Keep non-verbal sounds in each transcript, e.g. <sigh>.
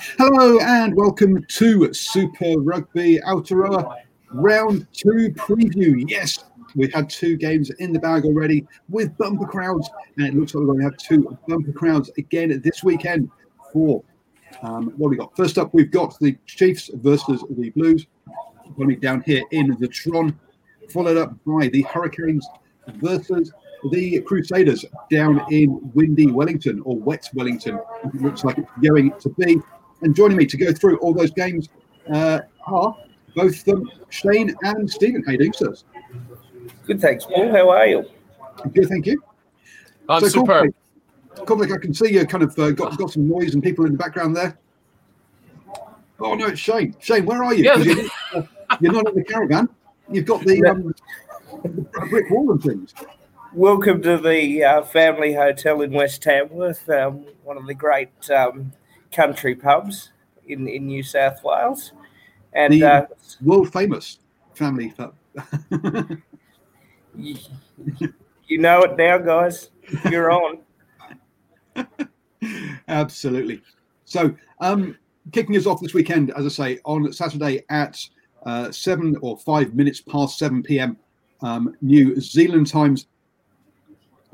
Hello and welcome to Super Rugby Aotearoa Round 2 preview. Yes, we've had two games in the bag already with bumper crowds, and it looks like we're going to have two bumper crowds again this weekend for um, what we got. First up, we've got the Chiefs versus the Blues. Be down here in the Tron, followed up by the Hurricanes versus the Crusaders down in windy Wellington or wet Wellington. It looks like it's going to be. And joining me to go through all those games uh, are both um, Shane and Stephen. How are you doing, sirs? Good, thanks, Paul. How are you? Good, thank you. I'm so superb. Cormac, I can see you kind of uh, got, got some noise and people in the background there. Oh, no, it's Shane. Shane, where are you? Yeah. You're, uh, you're, not in the caravan. You've got the, um, the brick wall and things. Welcome to the uh, family hotel in West Tamworth, um, one of the great um, country pubs in, in New South Wales. And the uh, world famous family pub. <laughs> you, you know it now, guys. You're on. <laughs> Absolutely. So, um, kicking us off this weekend, as I say, on Saturday at uh, seven or five minutes past 7 p.m. Um, New Zealand times,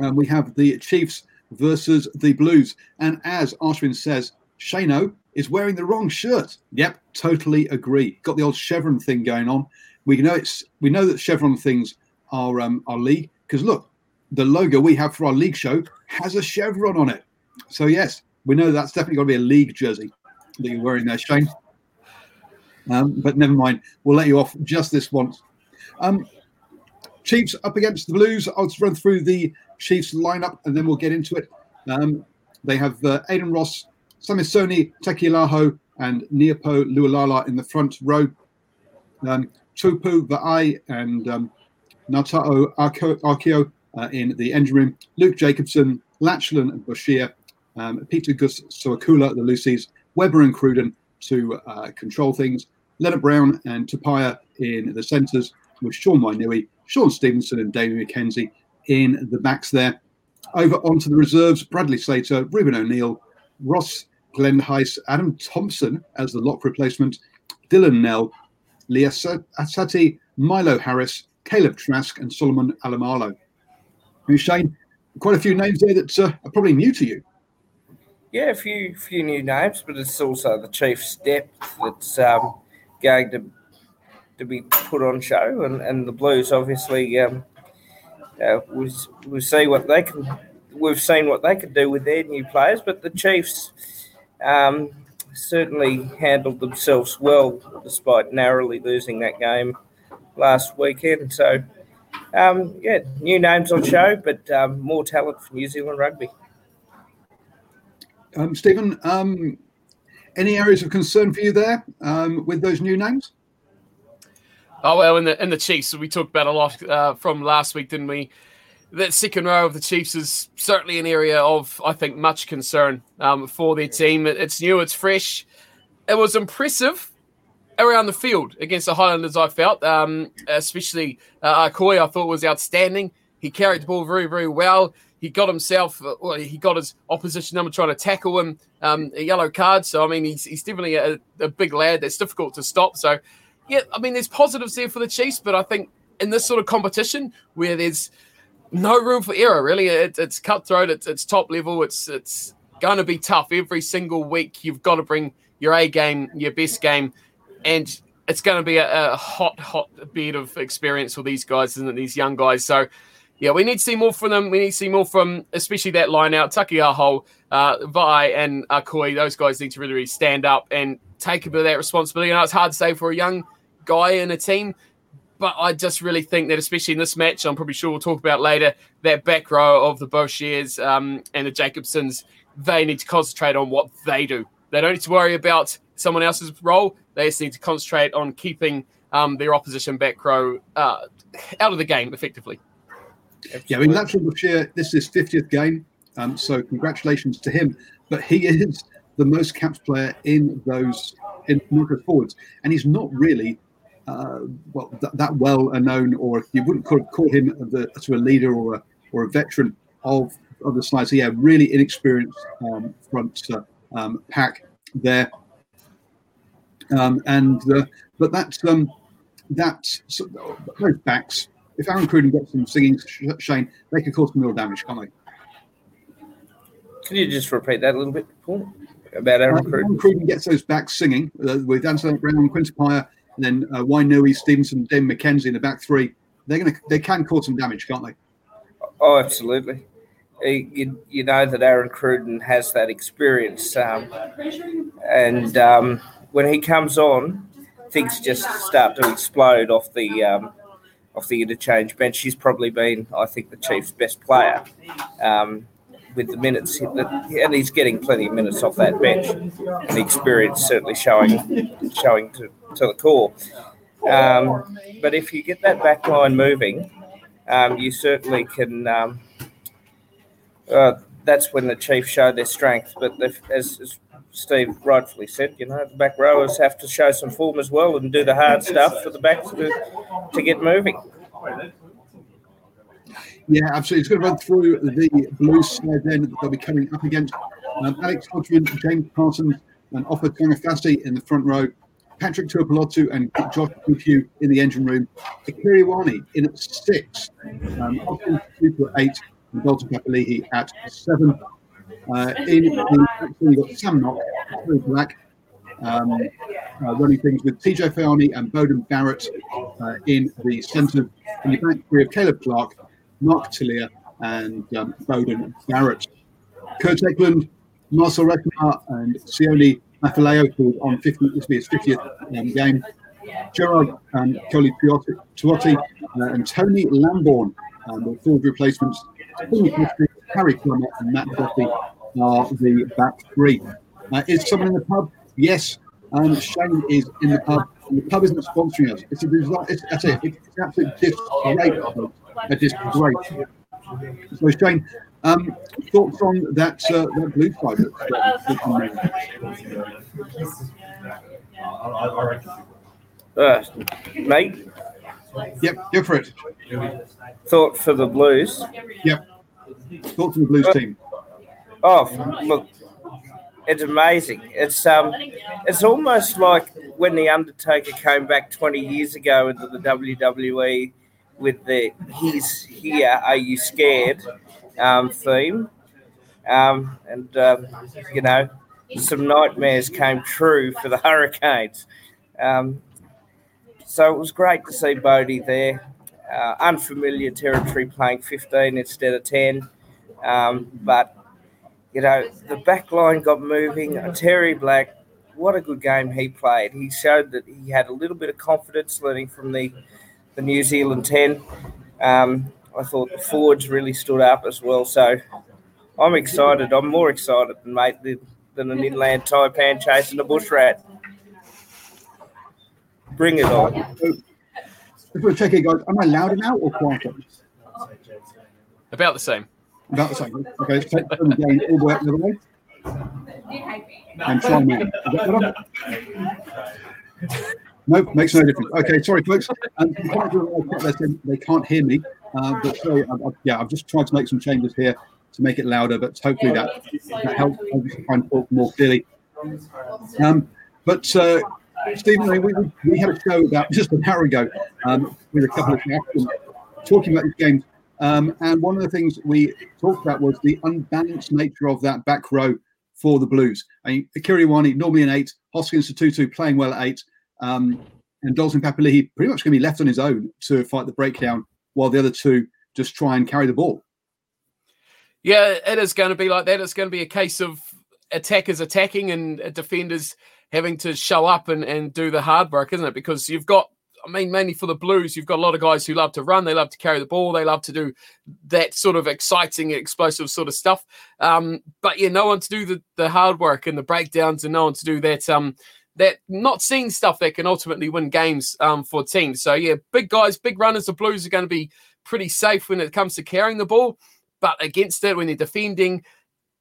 um, we have the Chiefs versus the Blues. And as Ashwin says, Shano is wearing the wrong shirt. Yep, totally agree. Got the old chevron thing going on. We know it's we know that chevron things are um, our league because look, the logo we have for our league show has a chevron on it. So yes, we know that's definitely got to be a league jersey that you're wearing there, Shane. Um, but never mind, we'll let you off just this once. Um, Chiefs up against the Blues. I'll just run through the Chiefs lineup and then we'll get into it. Um, they have uh, Aidan Ross, Samisoni, Taukei'aho, and Nepo Laulala in the front row. Um, Tupou Vaa'i and um, Natao Arkeo uh, in the engine room. Luke Jacobson, Lachlan and Boshier, um, Pita Gus Sowakula, the Lucies, Weber and Cruden to uh, control things. Lienert-Brown and Tupaea in the centres with Sean Wainui, Shaun Stevenson and Damian McKenzie in the backs there. Over onto the reserves, Bradley Slater, Reuben O'Neill, Ross Glenn Heiss, Adam Thompson as the lock replacement, Dylan Nel, Leah Asati, Milo Harris, Kaleb Trask, and Solomon Alaimalo. Shane, quite a few names there that uh, are probably new to you. Yeah, a few few new names, but it's also the Chiefs' depth that's um, going to to be put on show, and, and the Blues obviously um, uh, we we see what they can. We've seen what they could do with their new players, but the Chiefs um, certainly handled themselves well, despite narrowly losing that game last weekend. So, um, yeah, new names on show, but um, more talent for New Zealand rugby. Um, Stephen, um, any areas of concern for you there um, with those new names? Oh well, in the in the Chiefs, we talked about a lot uh, from last week, didn't we? That second row of the Chiefs is certainly an area of, I think, much concern um, for their team. It's new, it's fresh. It was impressive around the field against the Highlanders. I felt, um, especially uh, Akoi, I thought was outstanding. He carried the ball very, very well. He got himself, uh, well, he got his opposition number trying to tackle him, um, a yellow card. So I mean, he's, he's definitely a, a big lad that's difficult to stop. So yeah, I mean, there's positives there for the Chiefs, but I think in this sort of competition where there's no room for error, really, it, it's cutthroat, it's, it's top level, it's it's going to be tough every single week. You've got to bring your A game, your best game, and it's going to be a, a hot, hot bed of experience for these guys and these young guys. So, yeah, we need to see more from them. We need to see more from, especially that line out, Taukei'aho, uh, Vai, and Akoi. Those guys need to really, really stand up and take a bit of that responsibility. I know it's hard to say for a young guy in a team, but I just really think that, especially in this match, I'm probably sure we'll talk about later, that back row of the Boshiers um, and the Jacobsons, they need to concentrate on what they do. They don't need to worry about someone else's role. They just need to concentrate on keeping um, their opposition back row uh, out of the game effectively. Yeah, I mean, Boshier, this is his 50th game, um, so congratulations to him. But he is the most capped player in those in forwards, and he's not really uh, well th- that well known, or you wouldn't call, call him the, to a leader or a or a veteran of of the side. So yeah, really inexperienced um, front uh, um, pack there, um, and uh, but that's um, that's so, those backs. If Aaron Cruden gets them singing Shane, they could cause some real damage, can't they? Can you just repeat that a little bit, Paul? About Aaron Cruden? Aaron Cruden gets those backs singing uh, with Anthony Brown, Quinn Tupaea, and then uh, Wainui, Stevenson, Dan McKenzie in the back three. They're gonna they can cause some damage, can't they? Oh, absolutely. You, you know that Aaron Cruden has that experience, um, and um, when he comes on, things just start to explode off the um, off the interchange bench. He's probably been, I think, the Chiefs' best player um, with the minutes, and he's getting plenty of minutes off that bench. And the experience certainly showing showing to, to the core. Um, but if you get that back line moving, um, you certainly can uh, that's when the Chiefs show their strength. But as, as, Steve rightfully said, you know, the back rowers have to show some form as well and do the hard stuff for the backs to, to get moving. Yeah, absolutely. It's going to run through the Blues side then that they'll be coming up against. Um, Alex Hodgman, James Parsons, and Ofa Tu'ungafasi in the front row. Patrick Tuipulotu and Josh Kufu in the engine room. Akira Ioane in at six. Um, Austin Super at eight and Dalton Papali'i at seven. Uh, in the you've got Sam Nock, Otere Black, um, uh, running things with TJ Faiane and Beauden Barrett uh, in the centre. In the back three of Caleb Clarke, Mark Telea, and um, Beauden Barrett. Kurt Eklund, Marcel Rekmar, and Sione Mafileo called on 50, this will be his 50th um, game. Gerard um, Coley Tuotti uh, and Tony Lamborn, um, the forward replacements Harry Plummer and Matt Duffy are the back three. Uh, is someone in the pub? Yes. Um, Shane is in the pub. And the pub isn't sponsoring us. It's a result. It's, that's it. It's, it's absolute disgrace. A disgrace. So Shane, um, thoughts on that uh, that blue side? Uh, mate. Yep, go for it. Thought for the Blues. Yep. Thought for the Blues team. Oh, look, it's amazing. It's um, it's almost like when the Undertaker came back 20 years ago into the WWE with the "He's here, are you scared?" Um, theme, um, and um, you know, some nightmares came true for the <laughs> Hurricanes. Um, so it was great to see Bodie there. Uh, unfamiliar territory playing 15 instead of 10. Um, but, you know, the back line got moving. Uh, Otere Black, what a good game he played. He showed that he had a little bit of confidence learning from the, the New Zealand 10. Um, I thought the forwards really stood up as well. So I'm excited. I'm more excited than, mate, than an inland taipan chasing a bush rat. Bring it on. If we're checking, guys, am I louder now or quieter? About the same. About the same. Okay, let's take the gain all the way up the other way. And try now. <laughs> No, makes no difference. Okay, sorry, folks. Um, <laughs> they can't hear me, uh, but sorry, I, I, yeah, I've just tried to make some changes here to make it louder, but hopefully that, that helps. I'll just try and talk more clearly. Um, but uh, Stephen, we, we, we, had a show about <laughs> just an hour ago um, with a couple of talking about this game. Um, and one of the things we talked about was the unbalanced nature of that back row for the Blues. I mean, Akira Ioane, normally an eight, Hoskins a 2 2 playing well at eight, um, and Dalton Papali'i pretty much going to be left on his own to fight the breakdown while the other two just try and carry the ball. Yeah, it is going to be like that. It's going to be a case of attackers attacking and defenders having to show up and, and do the hard work, isn't it? Because you've got, I mean, mainly for the Blues, you've got a lot of guys who love to run, they love to carry the ball, they love to do that sort of exciting, explosive sort of stuff. Um, but yeah, no one to do the, the hard work and the breakdowns, and no one to do that. Um, that not seeing stuff that can ultimately win games um, for teams. So yeah, big guys, big runners. The Blues are going to be pretty safe when it comes to carrying the ball, but against it when they're defending,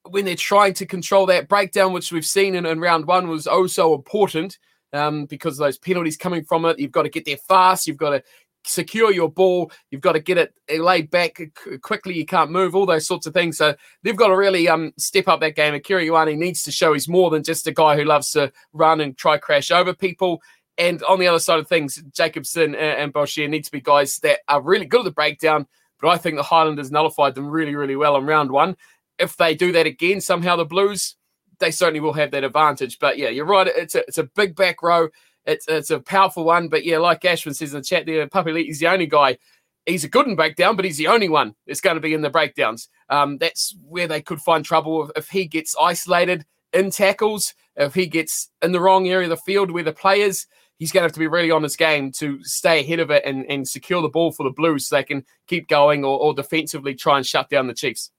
when they're trying to control that breakdown, which we've seen in, in round one was oh so important um, because those penalties coming from it. You've got to get there fast. You've got to secure your ball. You've got to get it laid back quickly. You can't move, all those sorts of things. So they've got to really um, step up that game. Akira Ioane needs to show he's more than just a guy who loves to run and try crash over people. And on the other side of things, Jacobson and, and need to be guys that are really good at the breakdown. But I think the Highlanders nullified them really, really well in round one if they do that again, somehow the Blues, they certainly will have that advantage. But yeah, you're right. It's a, it's a big back row. It's, it's a powerful one. But yeah, like Ashwin says in the chat there, Papali'i is the only guy. He's a good in breakdown, but he's the only one that's going to be in the breakdowns. Um, that's where they could find trouble if, if he gets isolated in tackles, if he gets in the wrong area of the field where the players, he's going to have to be really on his game to stay ahead of it and, and secure the ball for the Blues so they can keep going or, or defensively try and shut down the Chiefs.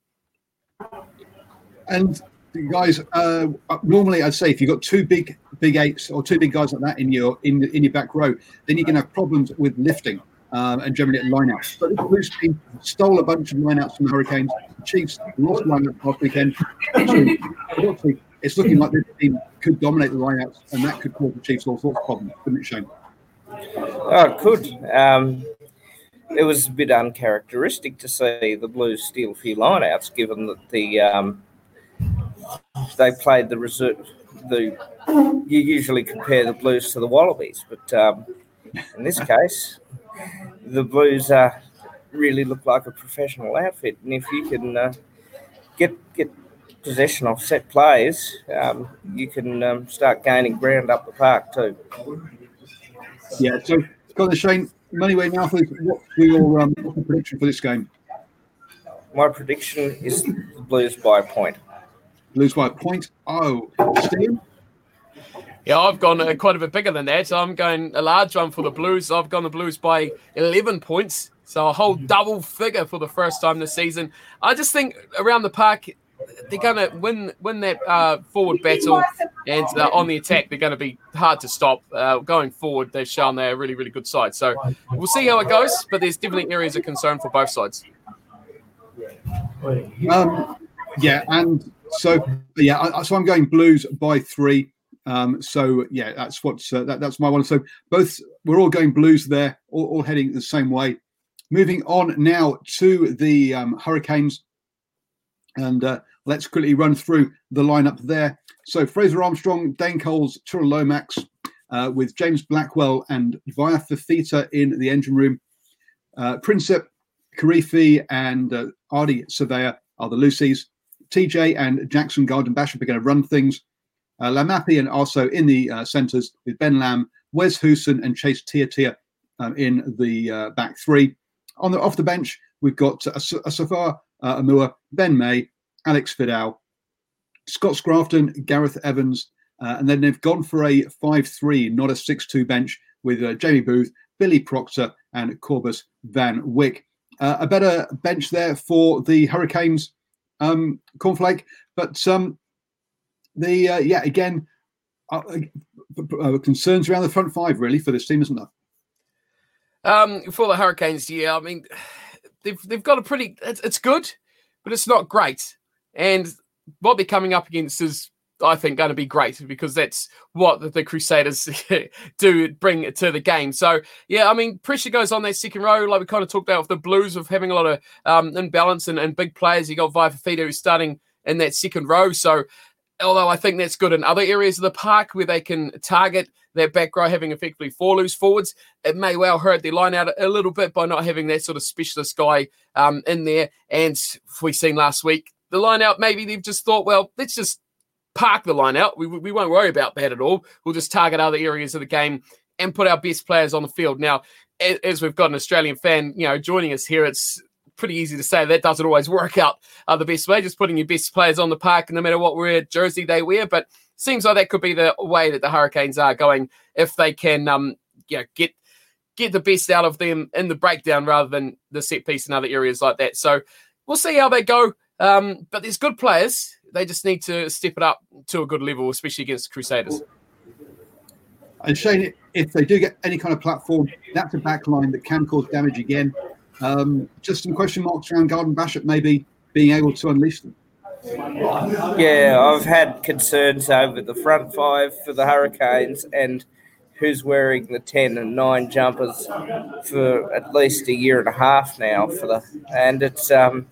And guys, uh, normally I'd say if you've got two big big eights or two big guys like that in your in in your back row, then you're going to have problems with lifting um, and generally at lineouts. But this Blues team stole a bunch of lineouts from the Hurricanes. The Chiefs lost lineouts last weekend. it's looking like this team could dominate the lineouts, and that could cause the Chiefs all sorts of problems, couldn't it, Shane? Oh, it could. Um, it was a bit uncharacteristic to see the Blues steal a few lineouts, given that the um, they played the reserve. The you usually compare the Blues to the Wallabies, but um, in this case, the Blues uh, really look like a professional outfit. And if you can uh, get get possession of set plays, um, you can um, start gaining ground up the park too. Yeah. So, Colin Shane, Moneyway Malthus, what's your um, prediction for this game? My prediction is the Blues by a point. Blues by a point. Oh, Steve? Yeah, I've gone uh, quite a bit bigger than that. So I'm going a large one for the Blues. I've gone the Blues by 11 points. So a whole double figure for the first time this season. I just think around the park, they're going to win win that uh, forward battle, and uh, on the attack, they're going to be hard to stop. Uh, going forward, they've shown they're a really, really good side. So we'll see how it goes, but there's definitely areas of concern for both sides. Um, yeah, and so yeah, I, so I'm going Blues by three. Um, so yeah, that's what's uh, that, that's my one. So both we're all going Blues there, all, all heading the same way. Moving on now to the um, Hurricanes, and uh, let's quickly run through the lineup there. So Fraser Armstrong, Dane Coles, Tyrel Lomax, uh, with James Blackwell and Vaea Fifita in the engine room. Uh, Prinsep, Kirifi, and uh, Ardie Savea are the Lucies. TJ and Jackson Garden Bachop are going to run things. Uh, Laumape and also in the uh, centres with Ben Lam, Wes Goosen, and Chase Tiatia um, in the uh, back three. On the off the bench, we've got uh, Asafo uh, Aumua, Ben May, Alex Fidow, Scott Scrafton, Gareth Evans, uh, and then they've gone for a 5-3, not a 6-2 bench with uh, Jamie Booth, Billy Proctor, and Kobus Van Wyk. Uh, a better bench there for the Hurricanes um, Cornflake. But um, the uh, yeah, again, uh, uh, concerns around the front five really for this team, isn't there? Um, for the Hurricanes, yeah, I mean, they've they've got a pretty. It's, it's good, but it's not great. And what they're coming up against is I think, going to be great because that's what the Crusaders <laughs> do bring to the game. So, yeah, I mean, pressure goes on that second row, like we kind of talked about with the Blues of having a lot of um, imbalance and, and big players. You got Vaifafita who's starting in that second row. So, although I think that's good in other areas of the park where they can target their back row having effectively four loose forwards, it may well hurt their line out a little bit by not having that sort of specialist guy um, in there. And we seen last week, the line out, maybe they've just thought, well, let's just park the line out. We, we won't worry about that at all. We'll just target other areas of the game and put our best players on the field. Now, as we've got an Australian fan, you know, joining us here, it's pretty easy to say that doesn't always <laughs> work out uh, the best way, just putting your best players on the park no matter what wear jersey they wear. But seems like that could be the way that the Hurricanes are going if they can um, you know, get get the best out of them in the breakdown rather than the set piece and other areas like that. So we'll see how they go. Um, but there's good players. They just need to step it up to a good level, especially against the Crusaders. And Shane, if they do get any kind of platform, that's a backline that can cause damage again. Um, just some question marks around Garden Bachop maybe being able to unleash them. Yeah, I've had concerns over the front five for the Hurricanes and who's wearing the 10 and 9 jumpers for at least a year and a half now for the and it's um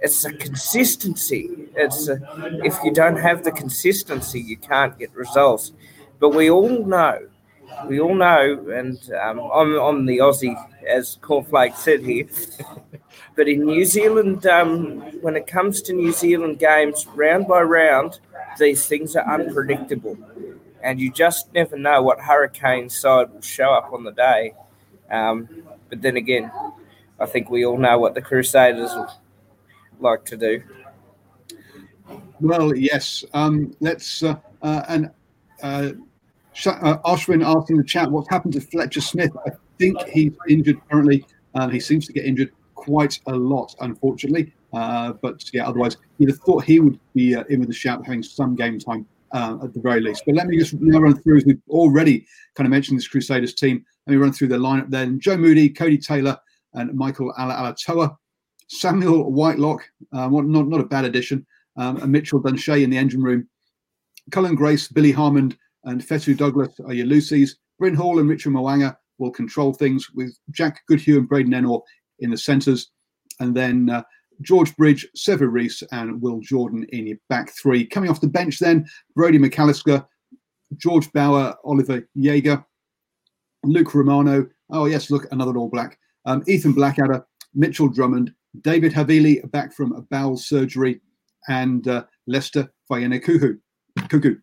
it's a consistency it's a, if you don't have the consistency you can't get results but we all know we all know, and um, I'm, I'm the Aussie, as Cornflake said here. <laughs> but in New Zealand, um, when it comes to New Zealand games, round by round, these things are unpredictable. And you just never know what hurricane side will show up on the day. Um, but then again, I think we all know what the Crusaders like to do. Well, yes. Um, let's uh, uh, and uh, uh, Ashwin asked in the chat what's happened to Fletcher Smith. I think he's injured currently. Um, he seems to get injured quite a lot, unfortunately. Uh, but yeah, otherwise, you'd have thought he would be uh, in with the shout, having some game time uh, at the very least. But let me just now run through, as we've already kind of mentioned this Crusaders team. Let me run through the lineup then. Joe Moody, Codie Taylor, and Michael Alaalatoa. Samuel Whitelock, uh, not, not a bad addition. Um, and Mitchell Dunshea in the engine room. Cullen Grace, Billy Harmon, and Whetu Douglas are your Lucy's. Bryn Hall and Richard Mo'unga will control things with Jack Goodhue and Braden Ennor in the centres. And then uh, George Bridge, Sevu Reece, and Will Jordan in your back three. Coming off the bench, then Brodie McAlister, George Bower, Oliver Jager, Luke Romano. Oh, yes, look, another All Black. Um, Ethan Blackadder, Mitchell Drummond, David Havili back from a bowel surgery, and uh, Leicester Fainga'anuku. Cuckoo.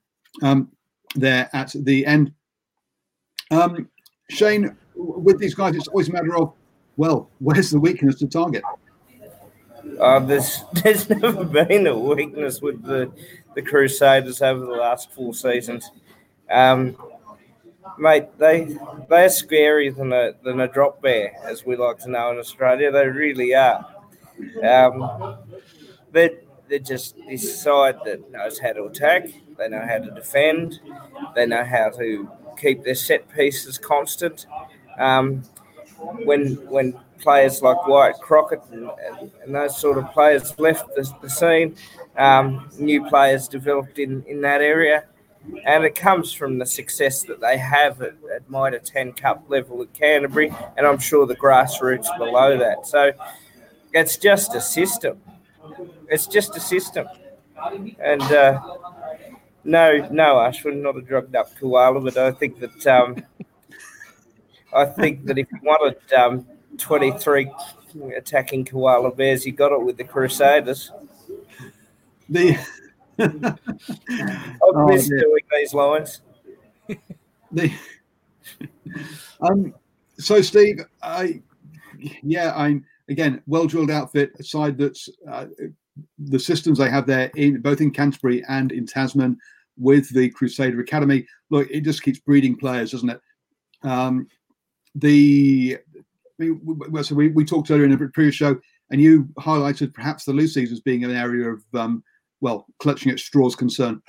Um, there at the end. Um, Shane, with these guys, it's always a matter of, well, where's the weakness to target? Uh, there's <laughs> there's never been a weakness with the the Crusaders over the last four seasons. Um, mate, they they're scarier than a than a drop bear, as we like to know in Australia. They really are. Um, they're, they're just this side that knows how to attack. They know how to defend. They know how to keep their set pieces constant. Um, when when players like Wyatt Crockett and, and, those sort of players left the, the scene, um, new players developed in, in that area. And it comes from the success that they have at, at Mitre 10 Cup level at Canterbury, and I'm sure the grassroots below that. So it's just a system. It's just a system. And uh, no, no, Ashwin, not a drugged up koala, but I think that um, I think that if you wanted um, 23 attacking koala bears, you got it with the Crusaders. The <laughs> I've oh, missed yeah. doing these lines. The <laughs> um, so Steve, I yeah, I'm again well drilled outfit. A side that's uh, the systems they have there in both in Canterbury and in Tasman with the Crusader Academy. Look, it just keeps breeding players, doesn't it? Um, the we, so we, we talked earlier in a previous show, and you highlighted perhaps the Lucy's as being an area of um, well clutching at straws concern.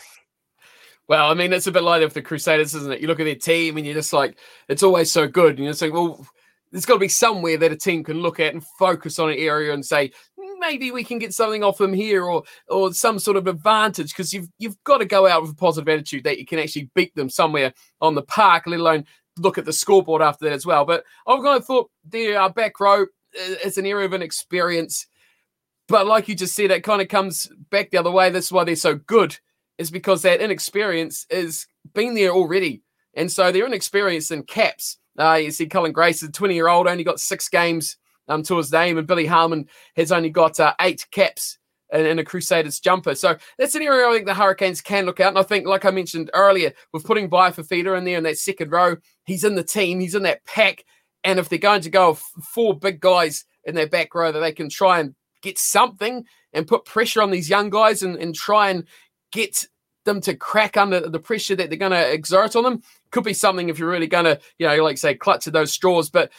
Well, I mean, it's a bit like with the Crusaders, isn't it? You look at their team and you're just like, it's always so good. And you're saying, well, there's got to be somewhere that a team can look at and focus on an area and say, maybe we can get something off them here or or some sort of advantage because you've you've got to go out with a positive attitude that you can actually beat them somewhere on the park, let alone look at the scoreboard after that as well. But I've kind of thought the uh, back row is an area of inexperience. But like you just said, it kind of comes back the other way. That's why they're so good, is because that inexperience is been there already. And so they're inexperienced in caps. Uh, you see, Cullen Grace is a 20 year old, only got six games um, to his name, and Billy Harmon has only got uh, eight caps in, in, a Crusaders jumper. So that's an area I think the Hurricanes can look out. And I think, like I mentioned earlier, with putting Fifita in there in that second row, he's in the team, he's in that pack. And if they're going to go four big guys in their back row that they can try and get something and put pressure on these young guys and, and try and get them to crack under the pressure that they're going to exert on them could be something if you're really going to, you know, like say, clutch at those straws. But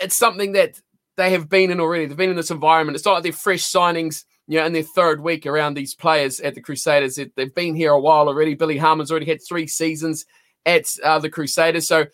it's something that they have been in already. They've been in this environment. It's not like they're fresh signings, you know, in their third week around these players at the Crusaders. They've been here a while already. Billy Harmon's already had three seasons at uh, the Crusaders. So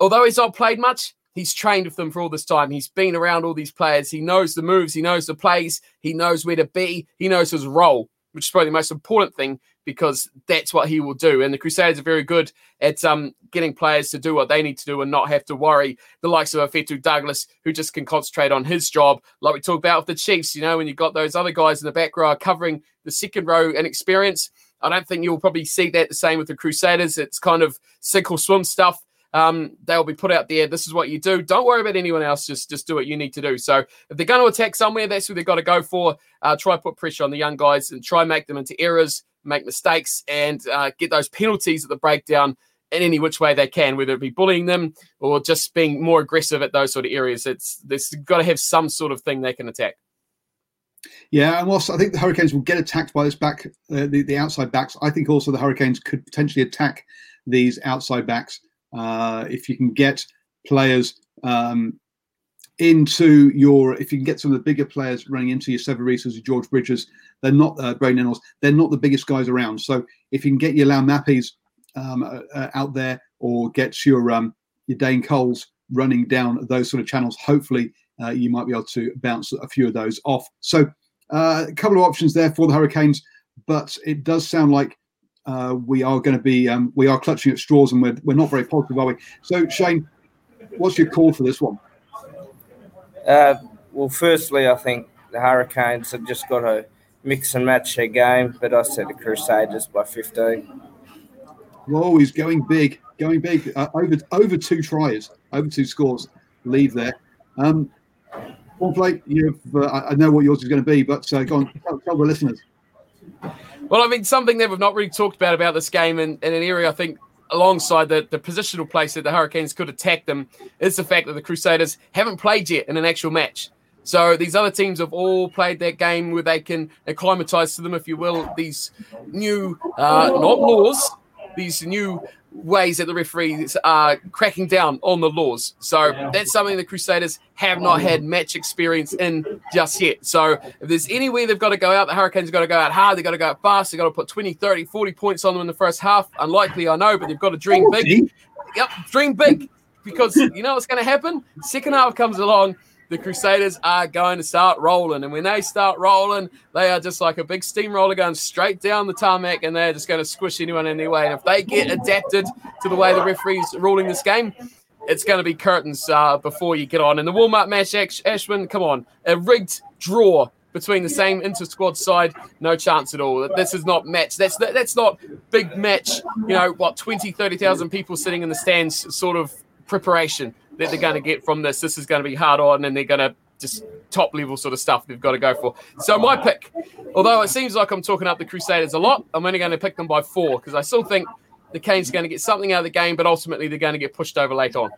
although he's not played much, he's trained with them for all this time. He's been around all these players. He knows the moves. He knows the plays. He knows where to be. He knows his role, which is probably the most important thing because that's what he will do. And the Crusaders are very good at um, getting players to do what they need to do and not have to worry the likes of Afetu Douglas, who just can concentrate on his job. Like we talked about with the Chiefs, you know, when you've got those other guys in the back row covering the second row and experience. I don't think you'll probably see that the same with the Crusaders. It's kind of sink or swim stuff. Um, they'll be put out there. This is what you do. Don't worry about anyone else. Just just do what you need to do. So if they're going to attack somewhere, that's who they've got to go for. Uh, try put pressure on the young guys and try make them into errors make mistakes, and uh, get those penalties at the breakdown in any which way they can, whether it be bullying them or just being more aggressive at those sort of areas. It's there's got to have some sort of thing they can attack. Yeah, and also I think the Hurricanes will get attacked by this back, uh, the, the outside backs. I think also the Hurricanes could potentially attack these outside backs uh, if you can get players um, into your if you can get some of the bigger players running into your Severisas, your George Bridges, they're not uh, Braden Reynolds, they're not the biggest guys around. So if you can get your Lau Mappies um, uh, uh, out there or get your um, your Dane Coles running down those sort of channels, hopefully uh, you might be able to bounce a few of those off. So uh, a couple of options there for the Hurricanes, but it does sound like uh, we are going to be um, we are clutching at straws and we're, we're not very positive, are we? So Shane, what's your call for this one? Uh, well, firstly, I think the Hurricanes have just got to mix and match their game, but I said the Crusaders by 15. Whoa, he's going big, going big. Uh, over over two tries, over two scores, leave there. Um, play, you've, uh, I know what yours is going to be, but uh, go on, tell, tell the listeners. Well, I mean, something that we've not really talked about about this game, and in an area I think alongside the, the positional place that the Hurricanes could attack them is the fact that the Crusaders haven't played yet in an actual match. So these other teams have all played that game where they can acclimatize to them, if you will, these new, uh, not laws, these new ways that the referees are uh, cracking down on the laws. So that's something the Crusaders have not had match experience in just yet. So if there's any way they've got to go out, the Hurricanes have got to go out hard, they've got to go out fast, they've got to put 20, 30, 40 points on them in the first half. Unlikely, I know, but they've got to dream big. Yep, dream big. Because you know what's going to happen? Second half comes along the Crusaders are going to start rolling. And when they start rolling, they are just like a big steamroller going straight down the tarmac and they're just going to squish anyone in their way. And if they get adapted to the way the referee's ruling this game, it's going to be curtains uh, before you get on. And the warm up match, Ash- Ashwin, come on, a rigged draw between the same inter squad side, no chance at all. This is not match. That's that's not big match. You know what? 20, 30,000 people sitting in the stands, sort of preparation that they're going to get from this. This is going to be hard on, and they're going to just top level sort of stuff they've got to go for. So my pick, although it seems like I'm talking up the Crusaders a lot, I'm only going to pick them by four because I still think the Canes are going to get something out of the game, but ultimately they're going to get pushed over late on.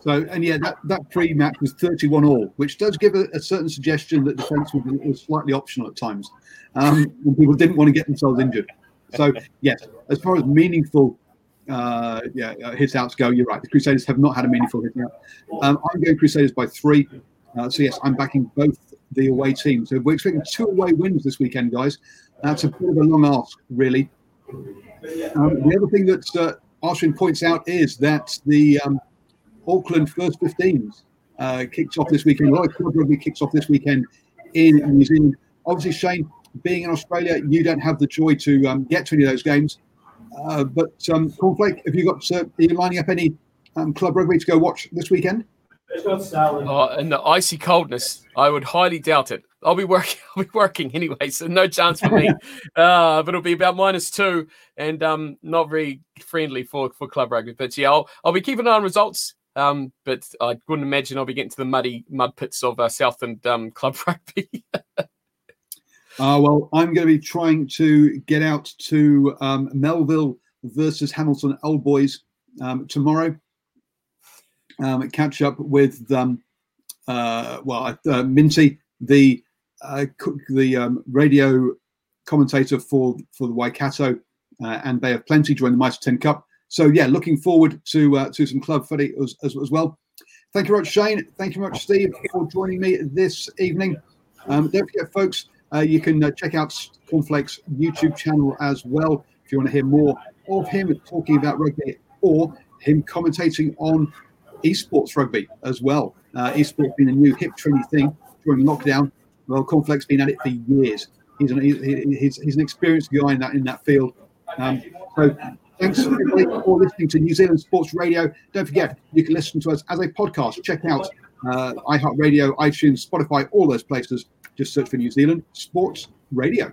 So, and yeah, that, that pre-match was 31 all, which does give a, a certain suggestion that defence was, was, slightly optional at times um, when people didn't want to get themselves injured. So, yes, as far as meaningful uh, yeah, uh, hit outs go. You're right. The Crusaders have not had a meaningful hit out. Um, I'm going Crusaders by three. Uh, so yes, I'm backing both the away teams. So we're expecting two away wins this weekend, guys. That's a bit of a long ask, really. Um, the other thing that uh, Ashwin points out is that the um, Auckland first 15s uh, kicks off this weekend. A lot of club rugby kicks off this weekend in New Zealand. Obviously, Shane, being in Australia, you don't have the joy to um, get to any of those games. Uh, but um, Cornflake, have you got? Uh, are you lining up any um, club rugby to go watch this weekend? Oh, and the icy coldness, I would highly doubt it. I'll be working. <laughs> I'll be working anyway, so no chance for me. <laughs> uh, but it'll be about minus two, and um, not very friendly for for club rugby. But yeah, I'll I'll be keeping an eye on results. Um, but I wouldn't imagine I'll be getting to the muddy mud pits of uh, South and um, club <laughs> rugby. Uh, well, I'm going to be trying to get out to um, Melville versus Hamilton Old Boys um, tomorrow um, catch up with um, uh, well uh, Minty, the uh, the um, radio commentator for for the Waikato uh, and Bay of Plenty during the Mitre 10 Cup. So yeah, looking forward to uh, to some club footy as, as, as, well. Thank you very much, Shane. Thank you very much, Steve, for joining me this evening. Um, don't forget, folks, uh, you can check out Cornflake's YouTube channel as well if you want to hear more of him talking about rugby or him commentating on esports rugby as well. Uh, esports being a new hip trendy thing during lockdown. Well, Cornflake's been at it for years. He's an, he's, he's an experienced guy in that in that field. Um, so thanks for listening to New Zealand Sports Radio. Don't forget you can listen to us as a podcast. Check out uh, iHeartRadio, iTunes, Spotify, all those places. Just search for New Zealand Sports Radio.